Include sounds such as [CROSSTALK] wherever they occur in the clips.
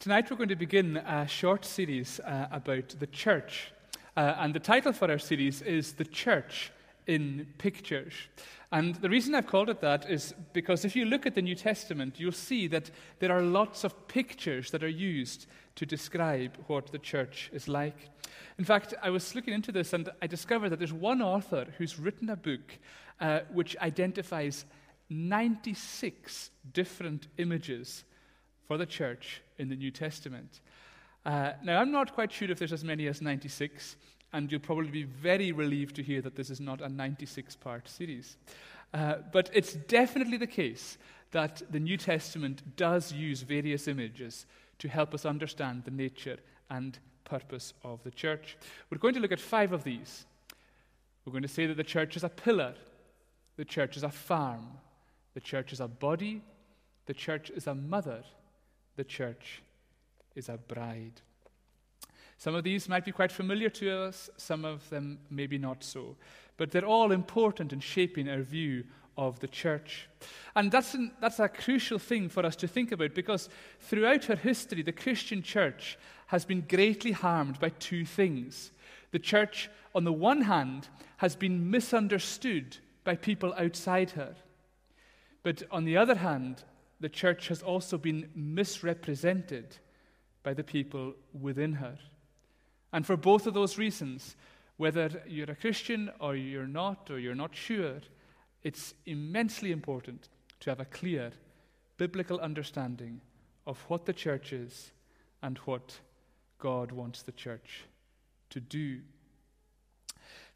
Tonight we're going to begin a short series uh, about the church. Uh, and the title for our series is The Church in Pictures. And the reason I've called it that is because if you look at the New Testament, you'll see that there are lots of pictures that are used to describe what the church is like. In fact, I was looking into this and I discovered that there's one author who's written a book uh, which identifies 96 different images for the church in the New Testament. Uh, now, I'm not quite sure if there's as many as 96, and you'll probably be very relieved to hear that this is not a 96 part series. Uh, but it's definitely the case that the New Testament does use various images to help us understand the nature and purpose of the church. We're going to look at five of these. We're going to say that the church is a pillar, the church is a farm, the church is a body, the church is a mother, the church is a bride. Some of these might be quite familiar to us, some of them maybe not so. But they're all important in shaping our view of the church. And that's, an, that's a crucial thing for us to think about because throughout her history, the Christian church has been greatly harmed by two things. The church, on the one hand, has been misunderstood by people outside her. But on the other hand, the church has also been misrepresented by the people within her. And for both of those reasons, whether you're a Christian or you're not, or you're not sure, it's immensely important to have a clear biblical understanding of what the church is and what God wants the church to do.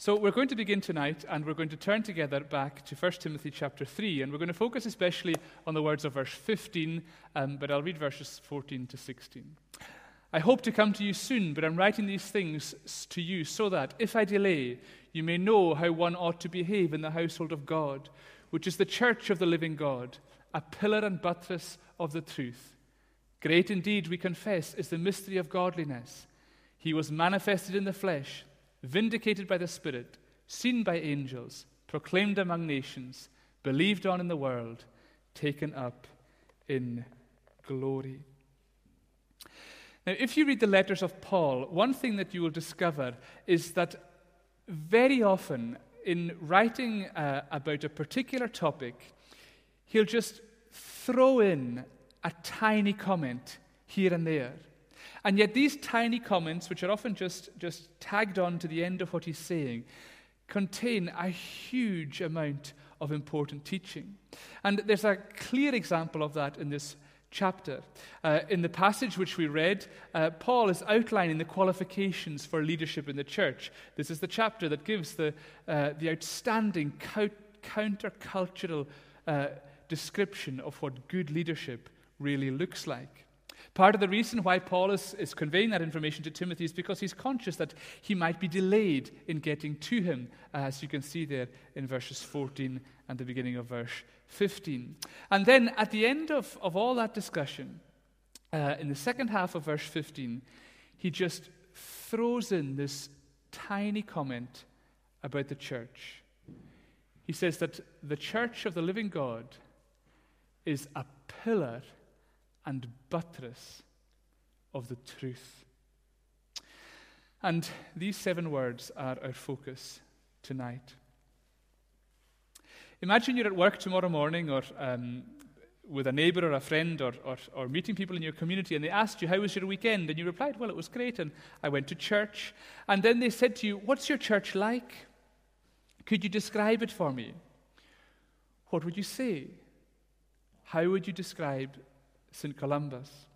So we're going to begin tonight and we're going to turn together back to 1 Timothy chapter 3 and we're going to focus especially on the words of verse 15, um, but I'll read verses 14 to 16. I hope to come to you soon, but I'm writing these things to you so that, if I delay, you may know how one ought to behave in the household of God, which is the church of the living God, a pillar and buttress of the truth. Great indeed, we confess, is the mystery of godliness. He was manifested in the flesh vindicated by the Spirit, seen by angels, proclaimed among nations, believed on in the world, taken up in glory. Now, if you read the letters of Paul, one thing that you will discover is that very often in writing uh, about a particular topic, he'll just throw in a tiny comment here and there. And yet, these tiny comments, which are often just, just tagged on to the end of what he's saying, contain a huge amount of important teaching. And there's a clear example of that in this chapter. Uh, in the passage which we read, uh, Paul is outlining the qualifications for leadership in the church. This is the chapter that gives the, uh, the outstanding countercultural uh, description of what good leadership really looks like. Part of the reason why Paul is, is conveying that information to Timothy is because he's conscious that he might be delayed in getting to him, as you can see there in verses 14 and the beginning of verse 15. And then at the end of, of all that discussion, uh, in the second half of verse 15, he just throws in this tiny comment about the church. He says that the church of the living God is a pillar and buttress of the truth. And these seven words are our focus tonight. Imagine you're at work tomorrow morning or um, with a neighbor or a friend or, or, or, meeting people in your community and they asked you, How was your weekend? And you replied, Well, it was great. And I went to church. And then they said to you, What's your church like? Could you describe it for me? What would you say? How would you describe St. Columba's?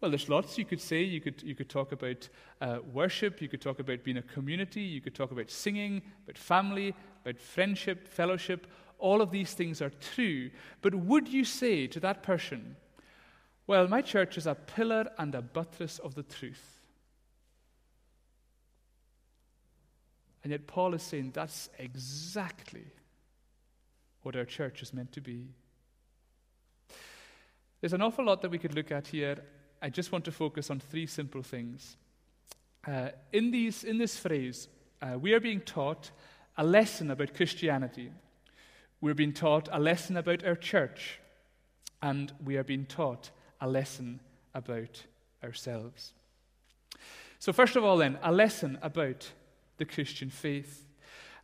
Well, there's lots you could say. You could, you could talk about uh, worship, you could talk about being a community, you could talk about singing, about family, about friendship, fellowship. All of these things are true. But would you say to that person, well, my church is a pillar and a buttress of the truth? And yet, Paul is saying that's exactly what our church is meant to be. There's an awful lot that we could look at here. I just want to focus on three simple things. Uh, in, these, in this phrase, uh, we are being taught a lesson about Christianity. We're being taught a lesson about our church. And we are being taught a lesson about ourselves. So, first of all, then, a lesson about the Christian faith.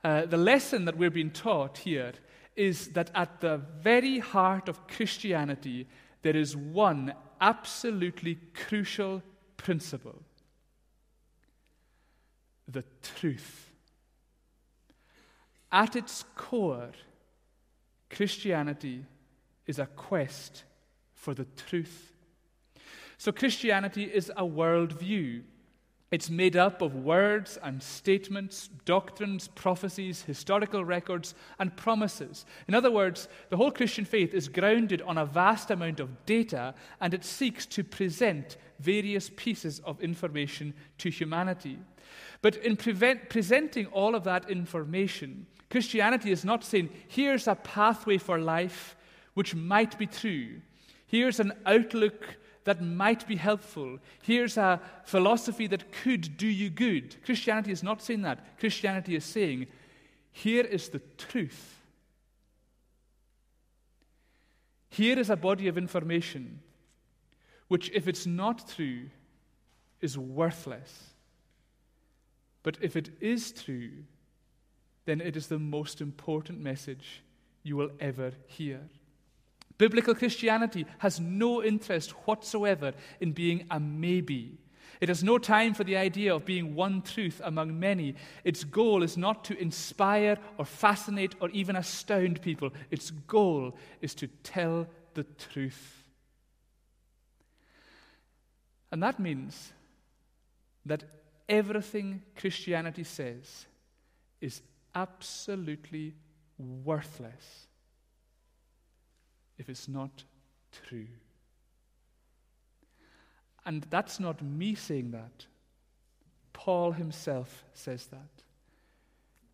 Uh, the lesson that we're being taught here is that at the very heart of Christianity, there is one absolutely crucial principle the truth. At its core, Christianity is a quest for the truth. So, Christianity is a worldview. It's made up of words and statements, doctrines, prophecies, historical records, and promises. In other words, the whole Christian faith is grounded on a vast amount of data and it seeks to present various pieces of information to humanity. But in prevent, presenting all of that information, Christianity is not saying, here's a pathway for life which might be true. Here's an outlook that might be helpful. Here's a philosophy that could do you good. Christianity is not saying that. Christianity is saying, here is the truth. Here is a body of information which, if it's not true, is worthless. But if it is true, then it is the most important message you will ever hear. Biblical Christianity has no interest whatsoever in being a maybe. It has no time for the idea of being one truth among many. Its goal is not to inspire or fascinate or even astound people. Its goal is to tell the truth. And that means that everything Christianity says is absolutely worthless if it's not true. And that's not me saying that. Paul himself says that.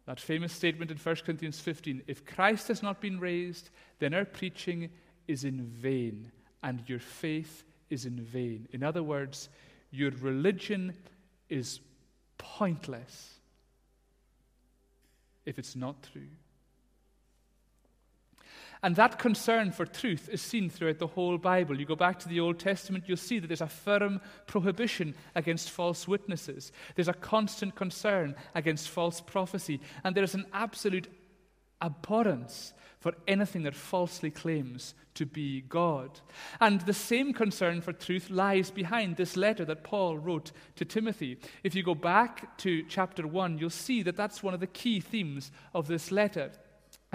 That famous statement in 1 Corinthians 15 if Christ has not been raised, then our preaching is in vain, and your faith is in vain. In other words, your religion is pointless if it's not true. And that concern for truth is seen throughout the whole Bible. You go back to the Old Testament, you'll see that there's a firm prohibition against false witnesses. There's a constant concern against false prophecy. And there's an absolute abhorrence for anything that falsely claims to be God. And the same concern for truth lies behind this letter that Paul wrote to Timothy. If you go back to chapter 1, you'll see that that's one of the key themes of this letter.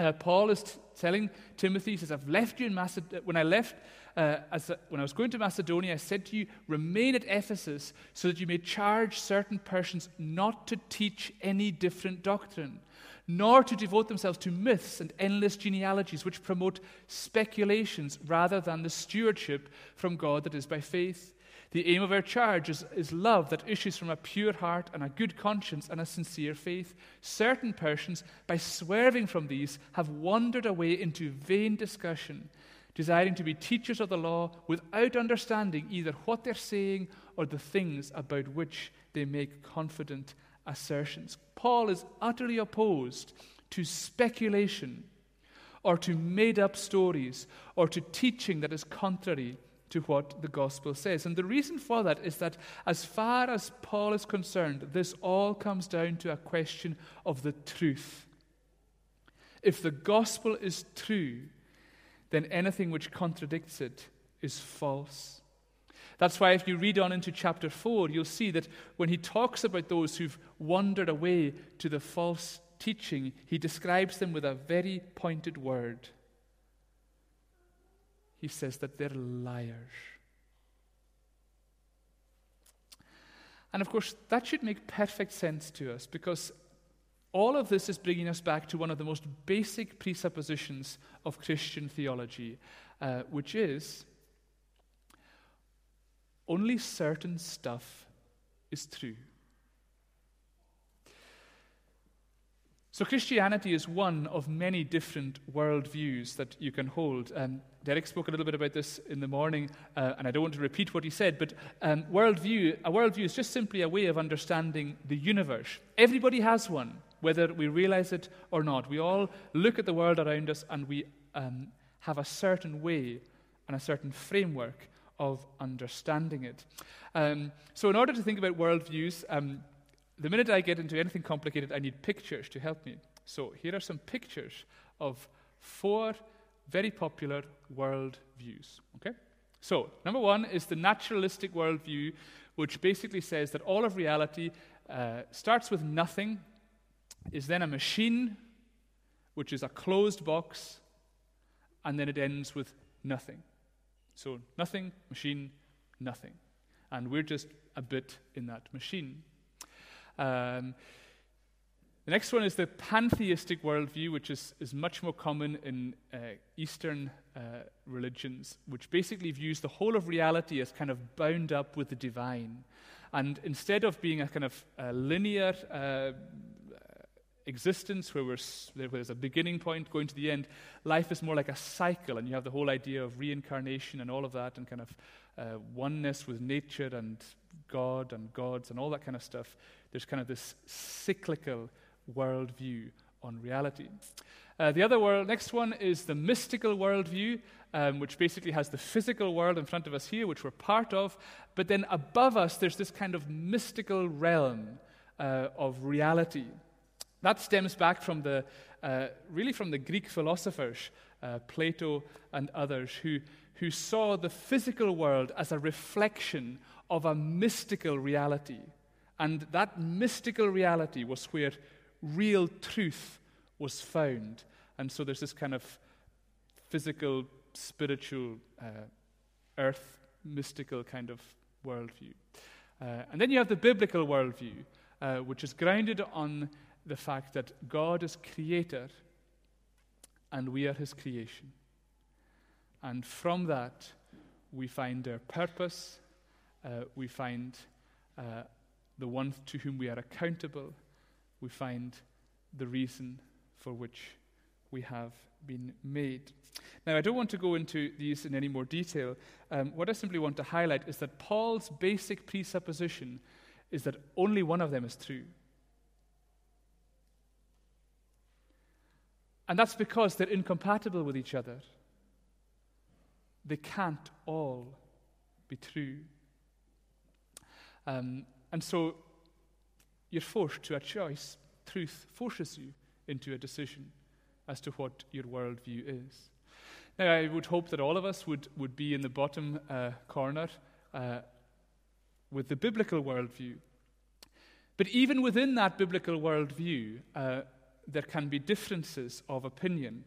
Uh, Paul is t- telling Timothy, he says, I've left you in Macedonia. When I left, uh, a, when I was going to Macedonia, I said to you, remain at Ephesus so that you may charge certain persons not to teach any different doctrine, nor to devote themselves to myths and endless genealogies which promote speculations rather than the stewardship from God that is by faith. The aim of our charge is, is love that issues from a pure heart and a good conscience and a sincere faith. Certain persons, by swerving from these, have wandered away into vain discussion, desiring to be teachers of the law without understanding either what they're saying or the things about which they make confident assertions. Paul is utterly opposed to speculation or to made up stories or to teaching that is contrary to what the gospel says. And the reason for that is that, as far as Paul is concerned, this all comes down to a question of the truth. If the gospel is true, then anything which contradicts it is false. That's why, if you read on into chapter 4, you'll see that when he talks about those who've wandered away to the false teaching, he describes them with a very pointed word he says that they're liars. And of course, that should make perfect sense to us because all of this is bringing us back to one of the most basic presuppositions of Christian theology, uh, which is only certain stuff is true. So, Christianity is one of many different worldviews that you can hold. Um, Derek spoke a little bit about this in the morning, uh, and I don't want to repeat what he said, but um, worldview, a worldview is just simply a way of understanding the universe. Everybody has one, whether we realize it or not. We all look at the world around us and we um, have a certain way and a certain framework of understanding it. Um, so, in order to think about worldviews, um, the minute I get into anything complicated, I need pictures to help me. So, here are some pictures of four very popular worldviews. Okay? So, number one is the naturalistic worldview, which basically says that all of reality uh, starts with nothing, is then a machine, which is a closed box, and then it ends with nothing. So, nothing, machine, nothing. And we're just a bit in that machine. Um, the next one is the pantheistic worldview, which is, is much more common in uh, Eastern uh, religions, which basically views the whole of reality as kind of bound up with the divine. And instead of being a kind of linear uh, existence where there's a beginning point going to the end, life is more like a cycle, and you have the whole idea of reincarnation and all of that, and kind of uh, oneness with nature and God and gods and all that kind of stuff. There's kind of this cyclical worldview on reality. Uh, the other world, next one is the mystical worldview, um, which basically has the physical world in front of us here, which we're part of, but then above us, there's this kind of mystical realm uh, of reality. That stems back from the, uh, really from the Greek philosophers, uh, Plato and others, who, who saw the physical world as a reflection of a mystical reality. And that mystical reality was where real truth was found. And so there's this kind of physical, spiritual, uh, earth, mystical kind of worldview. Uh, and then you have the biblical worldview, uh, which is grounded on the fact that God is creator and we are his creation. And from that, we find our purpose, uh, we find uh, the one to whom we are accountable, we find the reason for which we have been made. Now, I don't want to go into these in any more detail. Um, what I simply want to highlight is that Paul's basic presupposition is that only one of them is true. And that's because they're incompatible with each other. They can't all be true. Um, and so you're forced to a choice. Truth forces you into a decision as to what your worldview is. Now, I would hope that all of us would, would be in the bottom uh, corner uh, with the biblical worldview. But even within that biblical worldview, uh, there can be differences of opinion.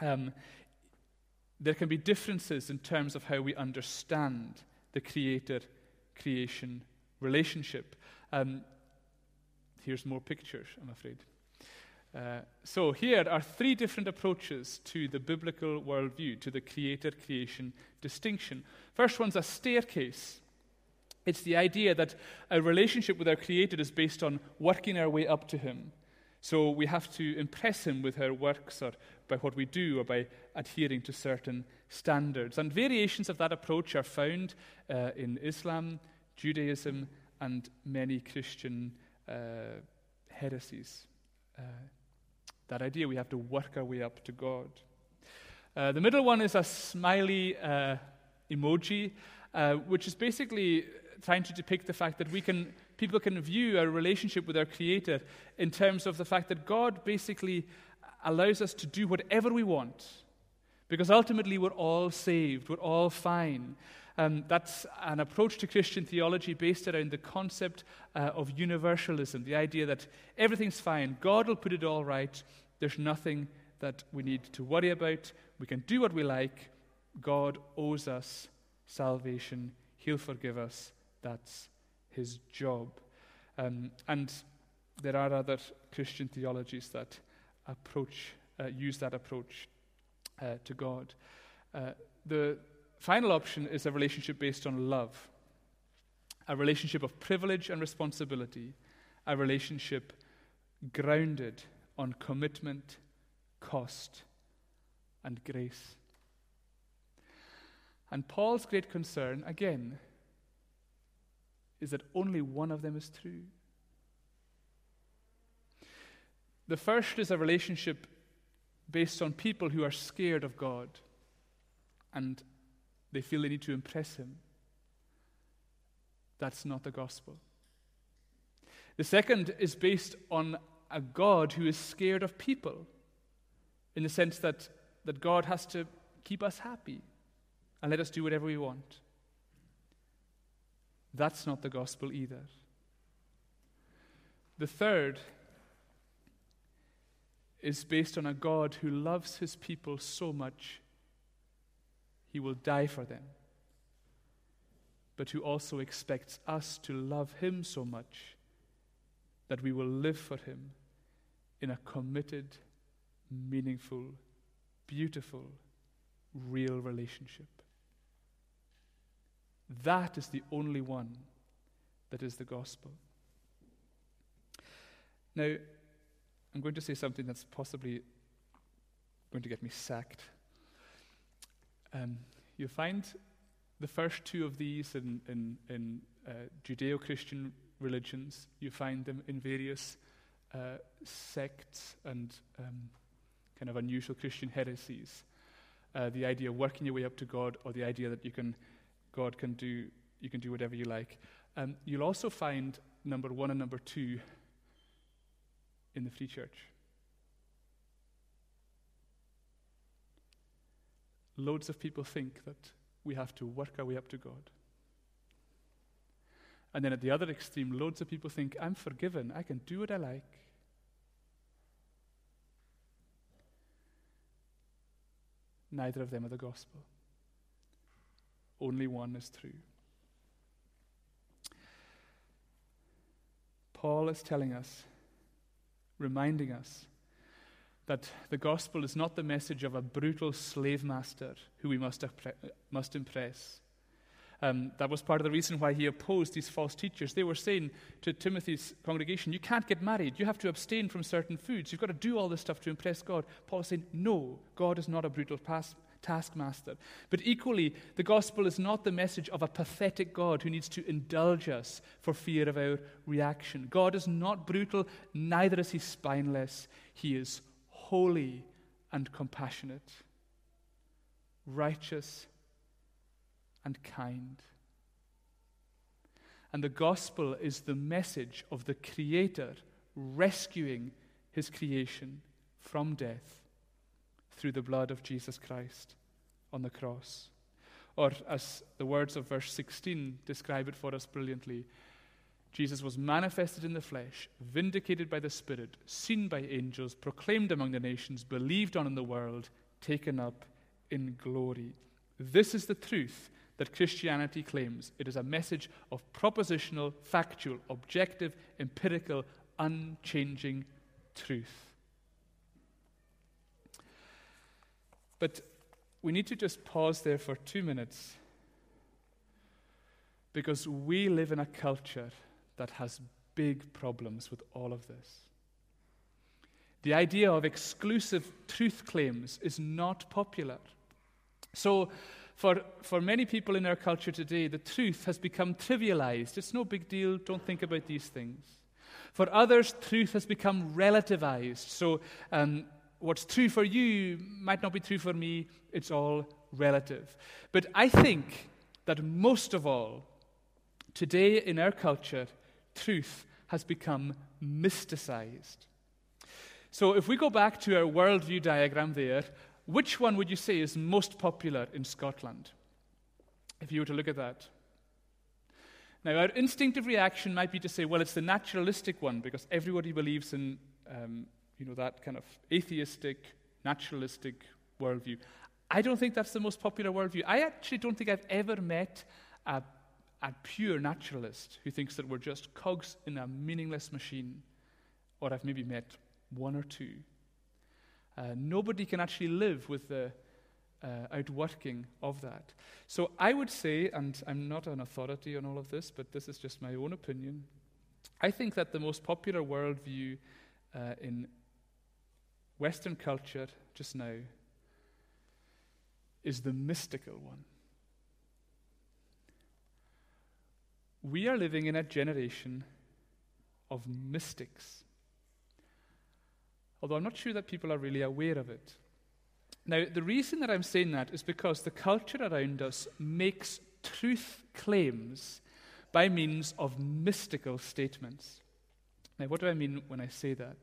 Um, there can be differences in terms of how we understand the creator creation relationship. Um, here's more pictures, I'm afraid. Uh, so, here are three different approaches to the biblical worldview, to the creator creation distinction. First one's a staircase. It's the idea that a relationship with our Creator is based on working our way up to Him. So we have to impress him with our works or by what we do or by adhering to certain standards. And variations of that approach are found uh, in Islam, Judaism, and many Christian uh, heresies. Uh, that idea we have to work our way up to God. Uh, the middle one is a smiley uh, emoji, uh, which is basically trying to depict the fact that we can people can view our relationship with our Creator in terms of the fact that God basically allows us to do whatever we want. Because ultimately, we're all saved, we're all fine. Um, that's an approach to Christian theology based around the concept uh, of universalism, the idea that everything's fine, God will put it all right, there's nothing that we need to worry about, we can do what we like, God owes us salvation, He'll forgive us, that's his job. Um, and there are other Christian theologies that approach, uh, use that approach uh, to God. Uh, the final option is a relationship based on love, a relationship of privilege and responsibility, a relationship grounded on commitment, cost, and grace. And Paul's great concern, again, is that only one of them is true. The first is a relationship based on people who are scared of God and They feel they need to impress him. That's not the gospel. The second is based on a God who is scared of people, in the sense that, that God has to keep us happy and let us do whatever we want. That's not the gospel either. The third is based on a God who loves his people so much he will die for them, but who also expects us to love him so much that we will live for him in a committed, meaningful, beautiful, real relationship. That is the only one that is the gospel. Now, I'm going to say something that's possibly going to get me sacked. Um, you find the first two of these in, in, in uh, Judeo Christian religions, you find them in various uh, sects and um, kind of unusual Christian heresies. Uh, the idea of working your way up to God, or the idea that you can, God can do, you can do whatever you like. Um, you'll also find number one and number two in the free church. Loads of people think that we have to work our way up to God. And then at the other extreme, loads of people think, I'm forgiven, I can do what I like. Neither of them are the gospel. Only one is true. Paul is telling us, reminding us, that the gospel is not the message of a brutal slave master who we must, must impress. Um, that was part of the reason why he opposed these false teachers. They were saying to Timothy's congregation, You can't get married. You have to abstain from certain foods. You've got to do all this stuff to impress God. Paul is saying, No, God is not a brutal pas- taskmaster. But equally, the gospel is not the message of a pathetic God who needs to indulge us for fear of our reaction. God is not brutal, neither is he spineless. He is holy and compassionate, righteous and kind. And the gospel is the message of the Creator rescuing his creation from death through the blood of Jesus Christ on the cross. Or, as the words of verse 16 describe it for us brilliantly, Jesus was manifested in the flesh, vindicated by the Spirit, seen by angels, proclaimed among the nations, believed on in the world, taken up in glory. This is the truth that Christianity claims. It is a message of propositional, factual, objective, empirical, unchanging truth. But we need to just pause there for two minutes because we live in a culture that has big problems with all of this. The idea of exclusive truth claims is not popular. So, for, for many people in our culture today, the truth has become trivialized. It's no big deal, don't think about these things. For others, truth has become relativized. So, um, what's true for you might not be true for me, it's all relative. But I think that most of all, today in our culture, truth has become mysticized. So, if we go back to our worldview diagram there, which one would you say is most popular in Scotland? If you were to look at that. Now, our instinctive reaction might be to say, well, it's the naturalistic one because everybody believes in, um, you know, that kind of atheistic, naturalistic worldview. I don't think that's the most popular worldview. I actually don't think I've ever met a, a pure naturalist who thinks that we're just cogs in a meaningless machine, or I've maybe met one or two. Uh, nobody can actually live with the uh, outworking of that. So I would say, and I'm not an authority on all of this, but this is just my own opinion. I think that the most popular worldview uh, in Western culture just now is the mystical one. We are living in a generation of mystics although I'm not sure that people are really aware of it. Now, the reason that I'm saying that is because the culture around us makes truth claims by means of mystical statements. Now, what do I mean when I say that?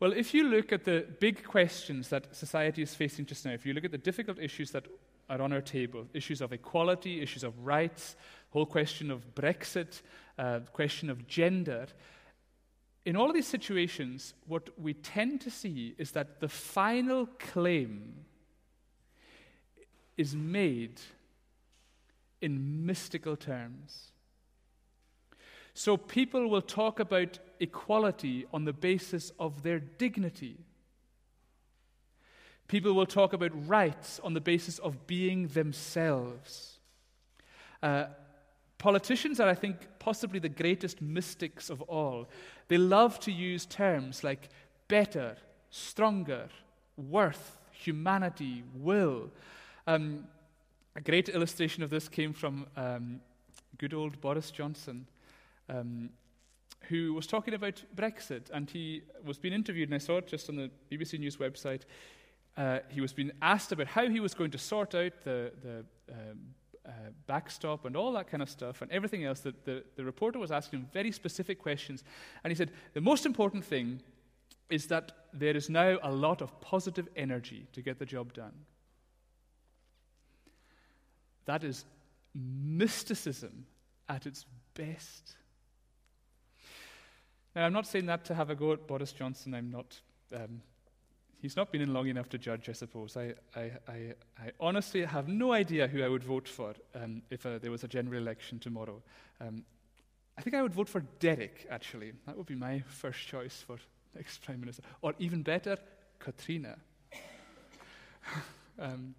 Well, if you look at the big questions that society is facing just now, if you look at the difficult issues that are on our table issues of equality, issues of rights, whole question of Brexit, uh, question of gender in all of these situations, what we tend to see is that the final claim is made in mystical terms. So people will talk about equality on the basis of their dignity. People will talk about rights on the basis of being themselves. Uh, politicians are, I think, possibly the greatest mystics of all. They love to use terms like better, stronger, worth, humanity, will. Um, a great illustration of this came from um, good old Boris Johnson um, who was talking about Brexit, and he was being interviewed, and I saw it just on the BBC News website. Uh, he was being asked about how he was going to sort out the, the um, uh, backstop and all that kind of stuff and everything else. That the, the reporter was asking him very specific questions, and he said, The most important thing is that there is now a lot of positive energy to get the job done. That is mysticism at its best. Now, I'm not saying that to have a go at Boris Johnson. I'm not. Um, he's not been in long enough to judge, I suppose. I, I, I, I honestly have no idea who I would vote for um, if uh, there was a general election tomorrow. Um, I think I would vote for Derek, actually. That would be my first choice for next Prime Minister. Or even better, Katrina. [LAUGHS] um,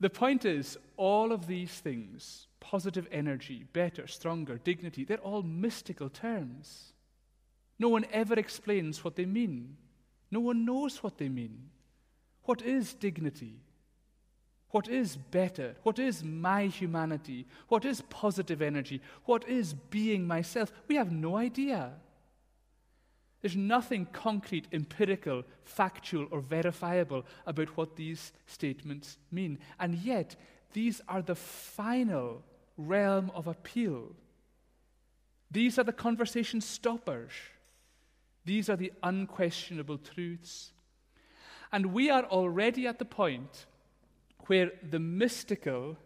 the point is, all of these things positive energy, better, stronger, dignity, they're all mystical terms. No one ever explains what they mean. No one knows what they mean. What is dignity? What is better? What is my humanity? What is positive energy? What is being myself? We have no idea. There's nothing concrete, empirical, factual, or verifiable about what these statements mean. And yet, these are the final realm of appeal. These are the conversation stoppers. These are the unquestionable truths. And we are already at the point where the mystical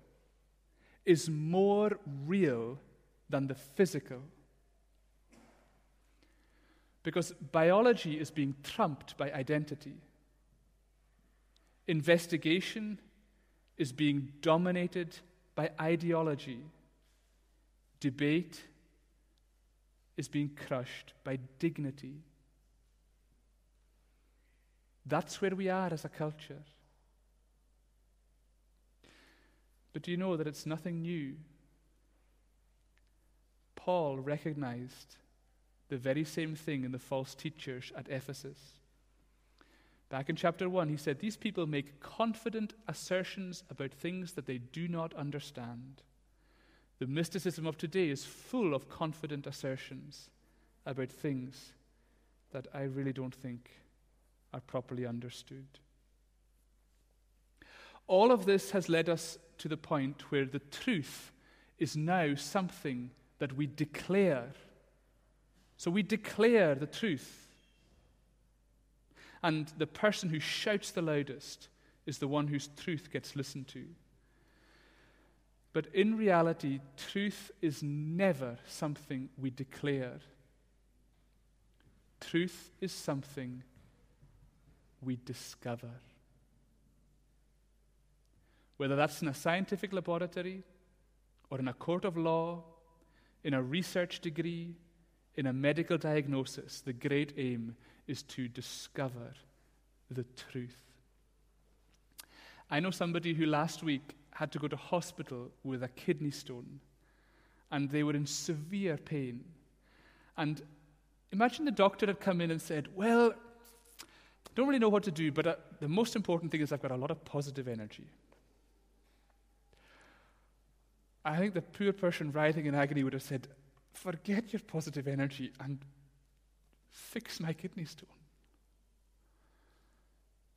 is more real than the physical. Because biology is being trumped by identity. Investigation is being dominated by ideology. Debate is being crushed by dignity. That's where we are as a culture. But do you know that it's nothing new? Paul recognized the very same thing in the false teachers at Ephesus. Back in chapter 1, he said, These people make confident assertions about things that they do not understand. The mysticism of today is full of confident assertions about things that I really don't think are properly understood. All of this has led us to the point where the truth is now something that we declare. So we declare the truth and the person who shouts the loudest is the one whose truth gets listened to. But in reality, truth is never something we declare. Truth is something we discover. Whether that's in a scientific laboratory, or in a court of law, in a research degree, in a medical diagnosis, the great aim is to discover the truth. I know somebody who last week had to go to hospital with a kidney stone, and they were in severe pain. And imagine the doctor had come in and said, Well, don't really know what to do, but uh, the most important thing is I've got a lot of positive energy. I think the poor person writhing in agony would have said, Forget your positive energy and fix my kidney stone.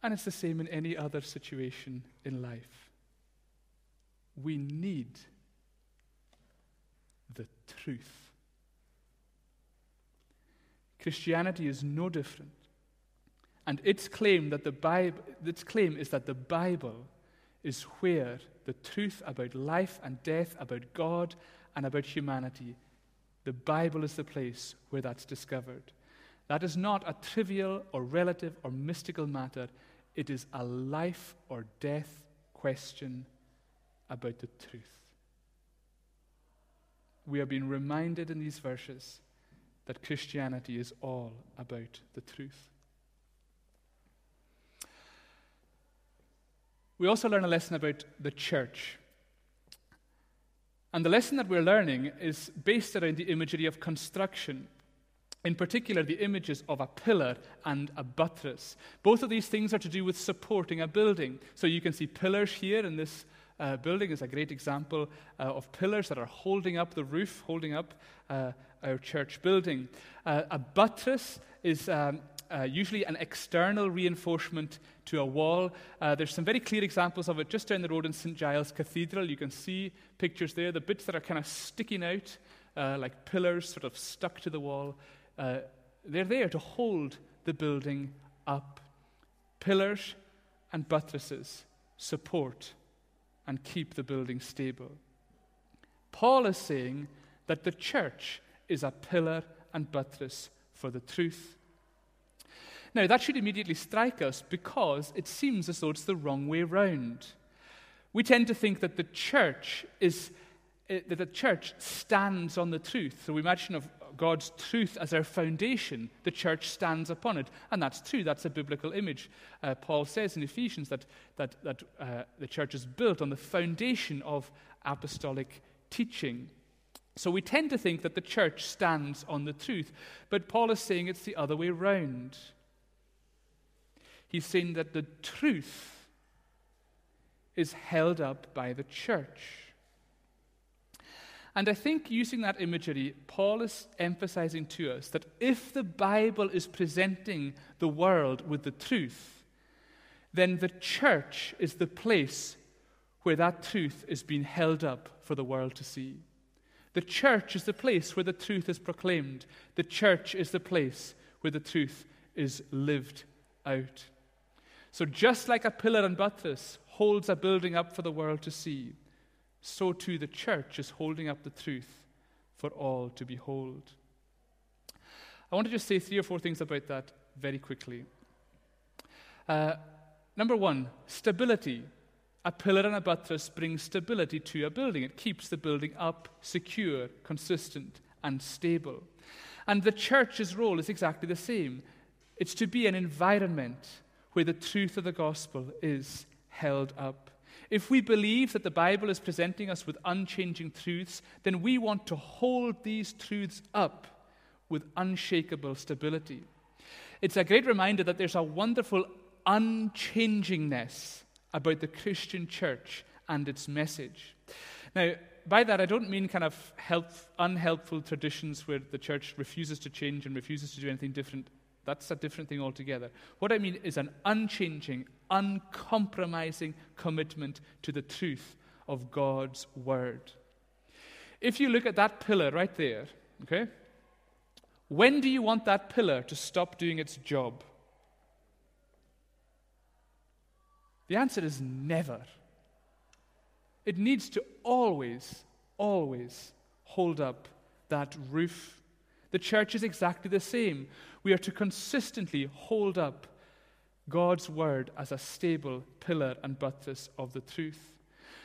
And it's the same in any other situation in life. We need the truth. Christianity is no different. And its claim that the Bible its claim is that the Bible is where the truth about life and death, about God and about humanity, the Bible is the place where that's discovered. That is not a trivial or relative or mystical matter. It is a life or death question about the truth. We are being reminded in these verses that Christianity is all about the truth. We also learn a lesson about the church. And the lesson that we're learning is based around the imagery of construction. In particular, the images of a pillar and a buttress. Both of these things are to do with supporting a building. So you can see pillars here in this uh, building is a great example uh, of pillars that are holding up the roof, holding up uh, our church building. Uh, a buttress is um, uh, usually an external reinforcement to a wall. Uh, there's some very clear examples of it just down the road in St. Giles Cathedral. You can see pictures there, the bits that are kind of sticking out, uh, like pillars sort of stuck to the wall. Uh, they're there to hold the building up. Pillars and buttresses support and keep the building stable. Paul is saying that the church is a pillar and buttress for the truth now, that should immediately strike us because it seems as though it's the wrong way round. We tend to think that the church is eh, that the church stands on the truth. So we imagine of God's truth as our foundation, the church stands upon it. And that's true, that's a biblical image. Uh, Paul says in Ephesians that, that, that uh, the church is built on the foundation of apostolic teaching. So we tend to think that the church stands on the truth, but Paul is saying it's the other way round. He's saying that the truth is held up by the church. And I think using that imagery, Paul is emphasizing to us that if the Bible is presenting the world with the truth, then the church is the place where that truth is being held up for the world to see. The church is the place where the truth is proclaimed. The church is the place where the truth is lived out. So, just like a pillar and buttress holds a building up for the world to see, so too the church is holding up the truth for all to behold. I want to just say three or four things about that very quickly. Uh, number one, stability. A pillar and a buttress brings stability to a building. It keeps the building up, secure, consistent, and stable. And the church's role is exactly the same it's to be an environment where the truth of the gospel is held up. If we believe that the Bible is presenting us with unchanging truths, then we want to hold these truths up with unshakable stability. It's a great reminder that there's a wonderful unchangingness about the Christian church and its message. Now, by that, I don't mean kind of help, unhelpful traditions where the church refuses to change and refuses to do anything different. That's a different thing altogether. What I mean is an unchanging, uncompromising commitment to the truth of God's Word. If you look at that pillar right there, okay, when do you want that pillar to stop doing its job? The answer is never. It needs to always, always hold up that roof the church is exactly the same. We are to consistently hold up God's word as a stable pillar and buttress of the truth.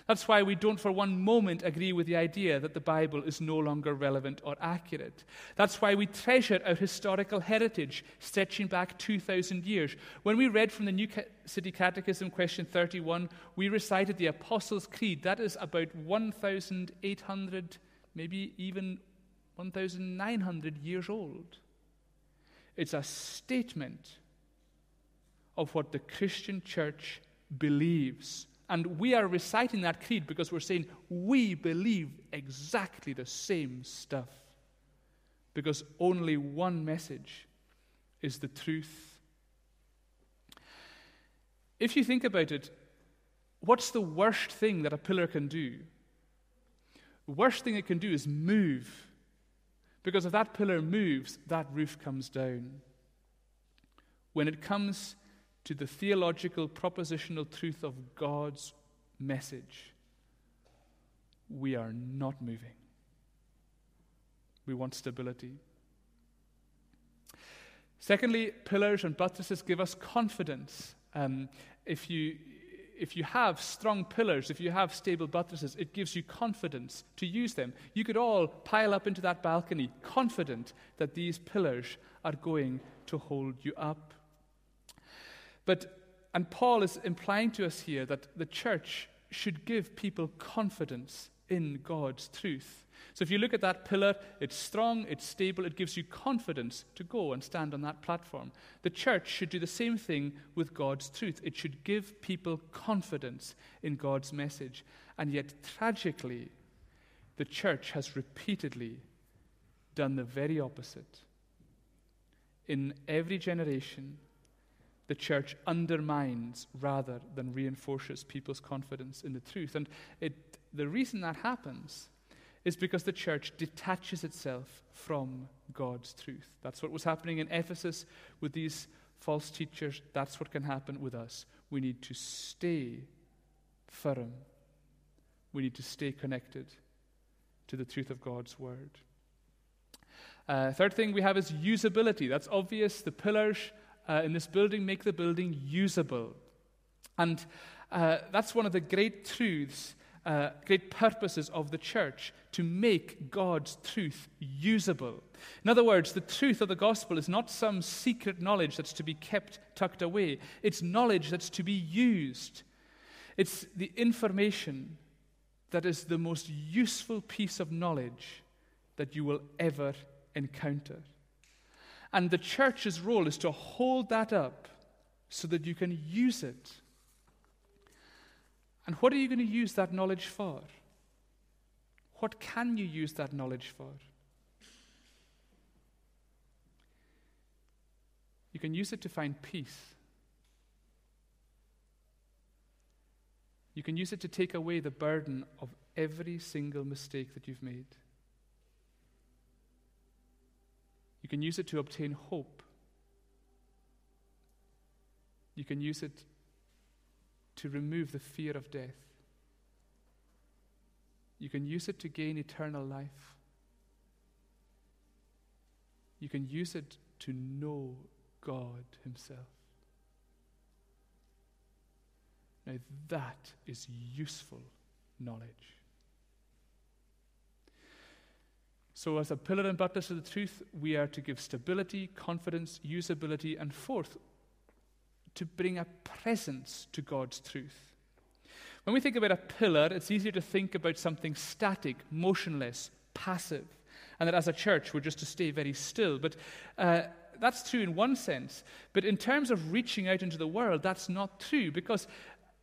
That's why we don't for one moment agree with the idea that the Bible is no longer relevant or accurate. That's why we treasure our historical heritage stretching back 2,000 years. When we read from the New City Catechism, question 31, we recited the Apostles' Creed. That is about 1,800, maybe even 1,900 years old. It's a statement of what the Christian church believes. And we are reciting that creed because we're saying we believe exactly the same stuff. Because only one message is the truth. if you think about it, what's the worst thing that a pillar can do? The worst thing it can do is move. Because if that pillar moves, that roof comes down. When it comes to the theological, propositional truth of God's message, we are not moving. We want stability. Secondly, pillars and buttresses give us confidence. Um, if, you, if you have strong pillars, if you have stable buttresses, it gives you confidence to use them. You could all pile up into that balcony confident that these pillars are going to hold you up. But, and Paul is implying to us here that the church should give people confidence in God's truth. So if you look at that pillar, it's strong, it's stable, it gives you confidence to go and stand on that platform. The church should do the same thing with God's truth. It should give people confidence in God's message. And yet, tragically, the church has repeatedly done the very opposite. In every generation, the church undermines rather than reinforces people's confidence in the truth. And it, the reason that happens is because the church detaches itself from God's truth. That's what was happening in Ephesus with these false teachers. That's what can happen with us. We need to stay firm, we need to stay connected to the truth of God's word. Uh, third thing we have is usability. That's obvious. The pillars uh, in this building make the building usable. And uh, that's one of the great truths uh, great purposes of the church to make God's truth usable. In other words, the truth of the gospel is not some secret knowledge that's to be kept tucked away, it's knowledge that's to be used. It's the information that is the most useful piece of knowledge that you will ever encounter. And the church's role is to hold that up so that you can use it. And what are you going to use that knowledge for? What can you use that knowledge for? You can use it to find peace. You can use it to take away the burden of every single mistake that you've made. You can use it to obtain hope. You can use it to remove the fear of death. You can use it to gain eternal life. You can use it to know God Himself. Now, that is useful knowledge. So, as a pillar and buttress of the truth, we are to give stability, confidence, usability, and fourth, to bring a presence to God's truth. When we think about a pillar, it's easier to think about something static, motionless, passive, and that as a church we're just to stay very still. But uh, that's true in one sense. But in terms of reaching out into the world, that's not true because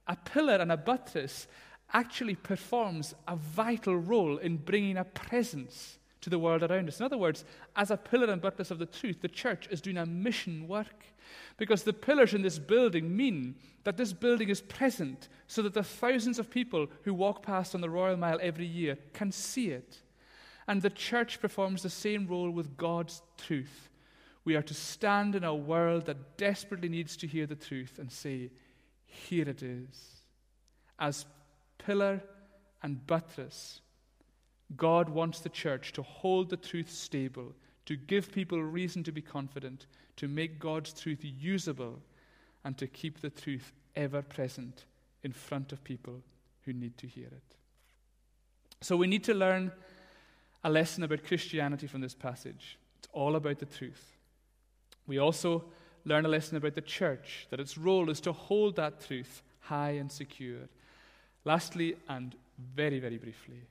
a pillar and a buttress actually performs a vital role in bringing a presence to the world around us. In other words, as a pillar and buttress of the truth, the church is doing a mission work. Because the pillars in this building mean that this building is present so that the thousands of people who walk past on the Royal Mile every year can see it. And the church performs the same role with God's truth. We are to stand in a world that desperately needs to hear the truth and say, Here it is. As pillar and buttress, God wants the church to hold the truth stable, to give people reason to be confident, to make God's truth usable, and to keep the truth ever present in front of people who need to hear it. So we need to learn a lesson about Christianity from this passage. It's all about the truth. We also learn a lesson about the church, that its role is to hold that truth high and secure. Lastly, and very, very briefly,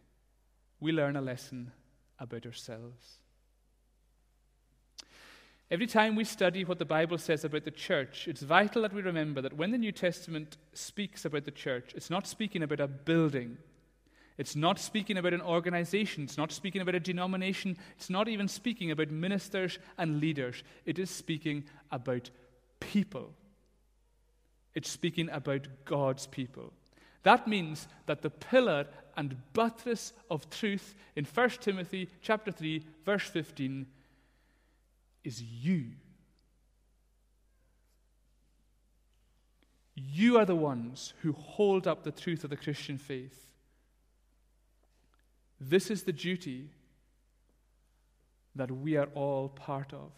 we learn a lesson about ourselves. Every time we study what the Bible says about the church, it's vital that we remember that when the New Testament speaks about the church, it's not speaking about a building. It's not speaking about an organization. It's not speaking about a denomination. It's not even speaking about ministers and leaders. It is speaking about people. It's speaking about God's people. That means that the pillar and buttress of truth in 1 Timothy chapter 3 verse 15 is you. You are the ones who hold up the truth of the Christian faith. This is the duty that we are all part of.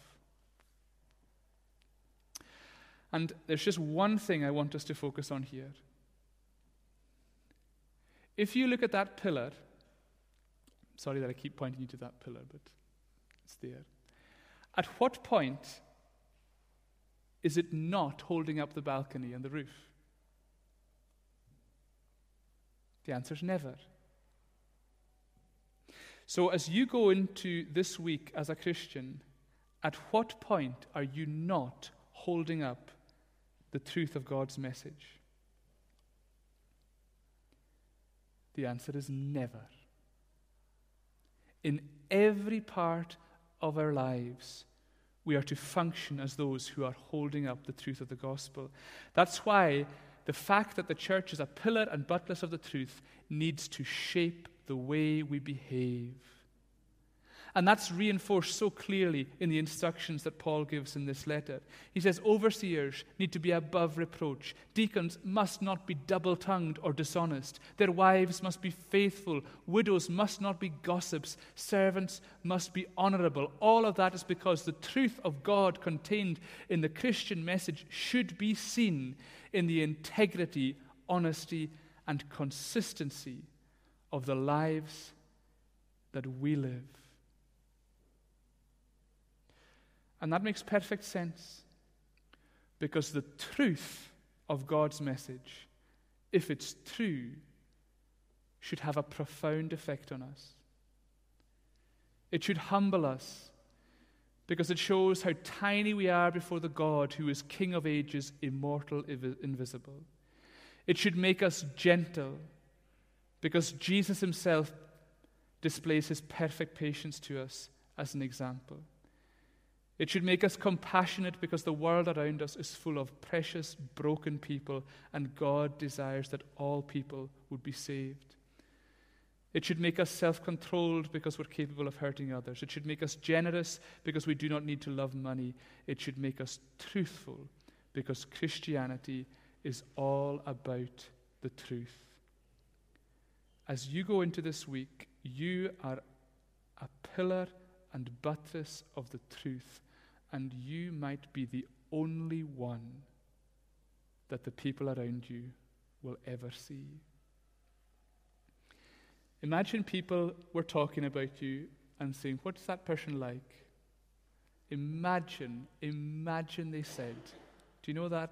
And there's just one thing I want us to focus on here. If you look at that pillar, sorry that I keep pointing you to that pillar, but it's there. At what point is it not holding up the balcony and the roof? The answer is never. So, as you go into this week as a Christian, at what point are you not holding up the truth of God's message? The answer is never. In every part of our lives, we are to function as those who are holding up the truth of the gospel. That's why the fact that the church is a pillar and buttress of the truth needs to shape the way we behave. And that's reinforced so clearly in the instructions that Paul gives in this letter. He says overseers need to be above reproach. Deacons must not be double tongued or dishonest. Their wives must be faithful. Widows must not be gossips. Servants must be honorable. All of that is because the truth of God contained in the Christian message should be seen in the integrity, honesty, and consistency of the lives that we live. And that makes perfect sense because the truth of God's message, if it's true, should have a profound effect on us. It should humble us because it shows how tiny we are before the God who is King of ages, immortal, invisible. It should make us gentle because Jesus himself displays his perfect patience to us as an example. It should make us compassionate because the world around us is full of precious, broken people, and God desires that all people would be saved. It should make us self controlled because we're capable of hurting others. It should make us generous because we do not need to love money. It should make us truthful because Christianity is all about the truth. As you go into this week, you are a pillar and buttress of the truth and you might be the only one that the people around you will ever see. Imagine people were talking about you and saying, What's that person like? Imagine, imagine they said, Do you know that,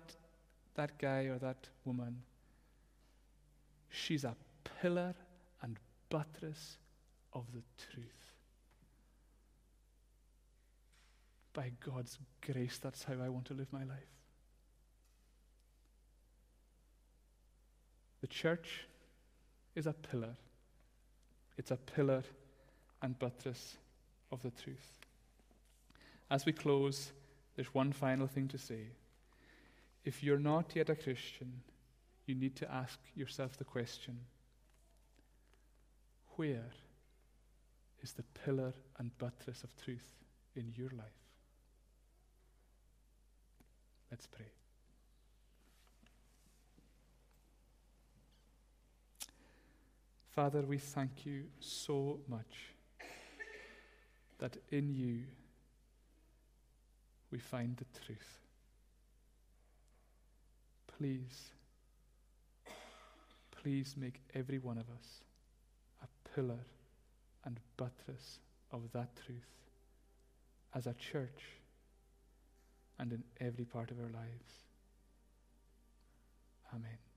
that guy or that woman? She's a pillar and buttress of the truth. By God's grace, that's how I want to live my life. The church is a pillar. It's a pillar and buttress of the truth. As we close, there's one final thing to say. If you're not yet a Christian, you need to ask yourself the question where is the pillar and buttress of truth in your life? Let's pray. Father, we thank you so much that in you we find the truth. Please, please make every one of us a pillar and buttress of that truth as a church and in every part of our lives. Amen.